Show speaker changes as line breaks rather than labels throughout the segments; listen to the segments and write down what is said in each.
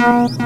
Ladies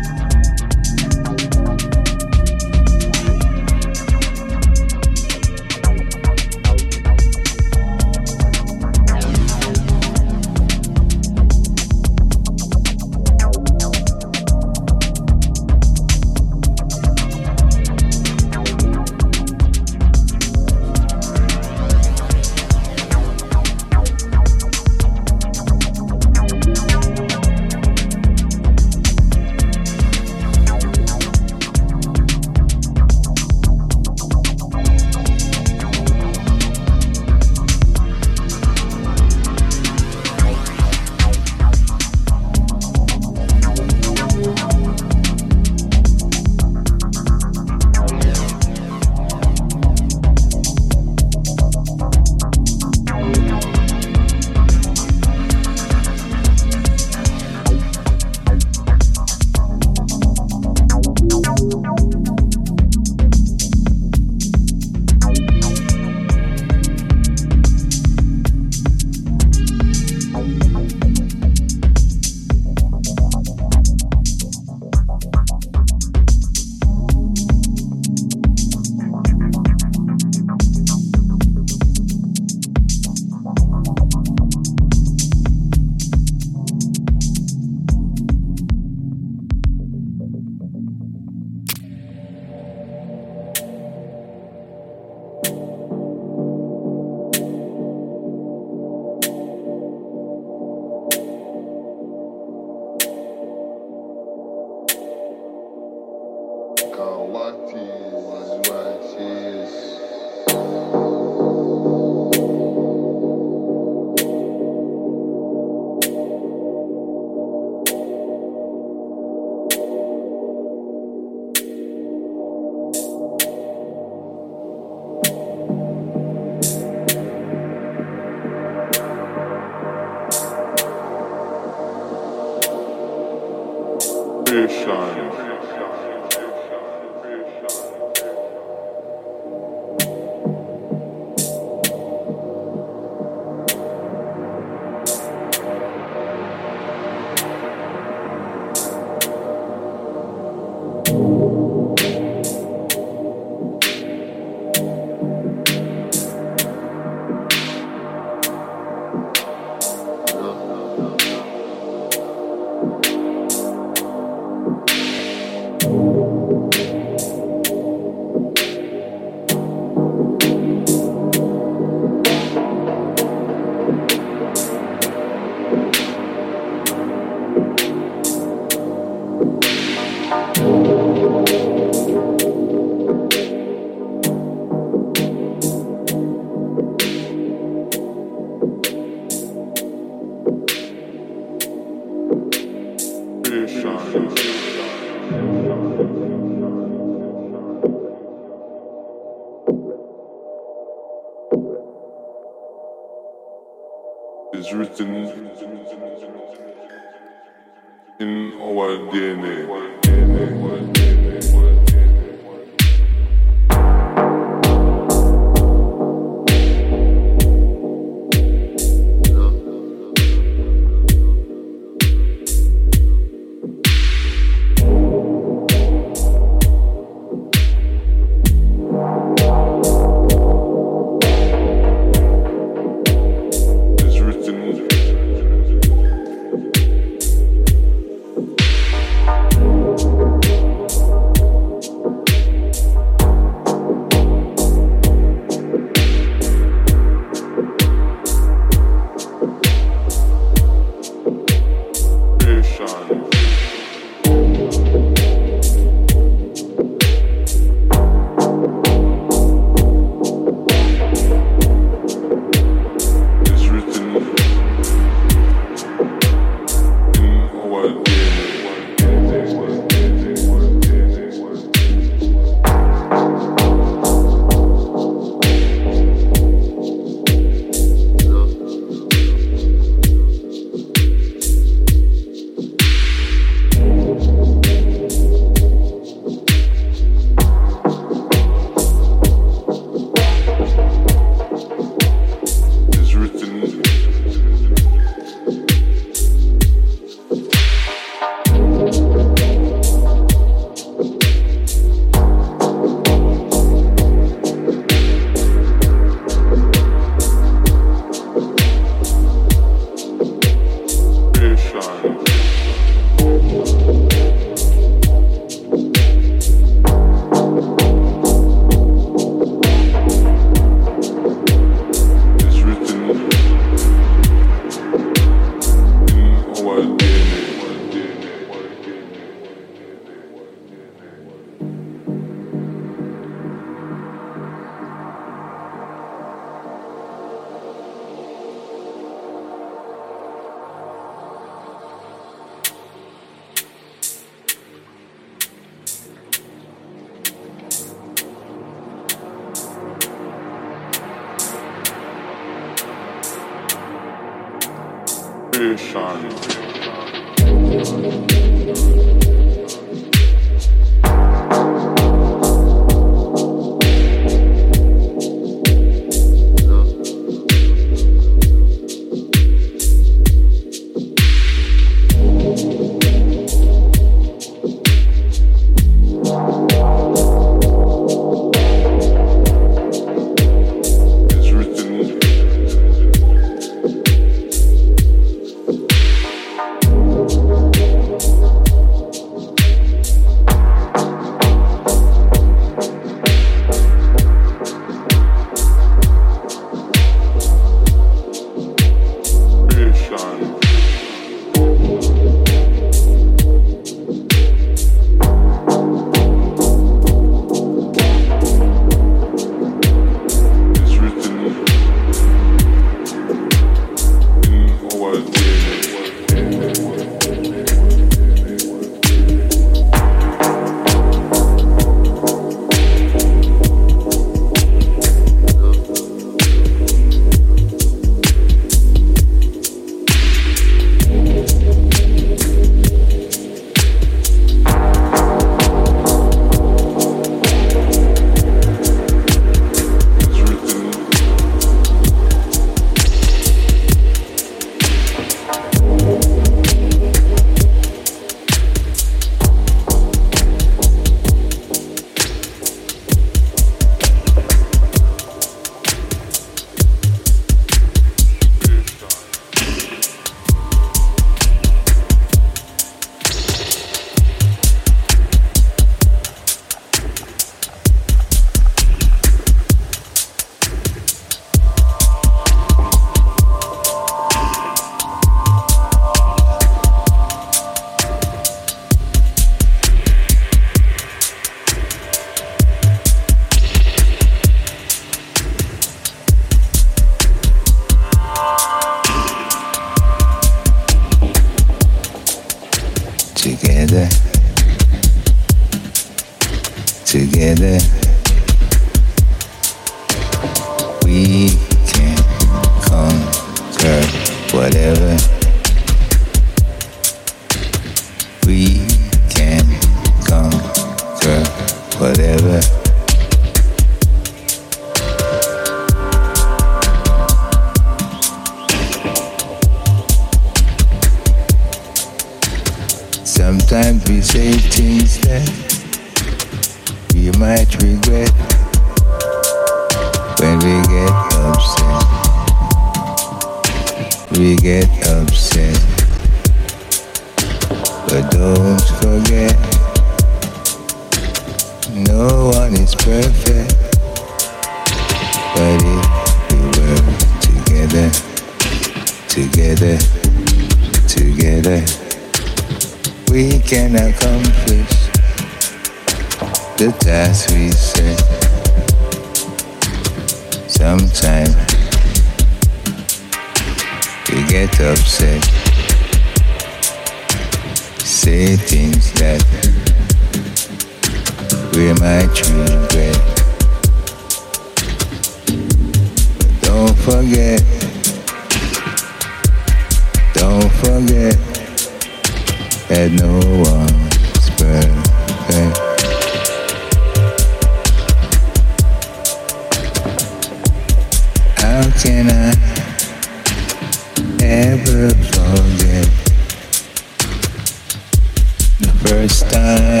First time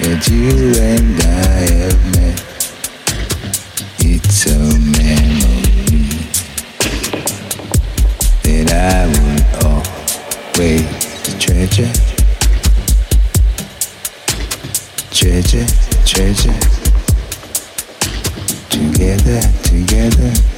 that you and I have met. It's a memory that I will always treasure, treasure, treasure. Together, together.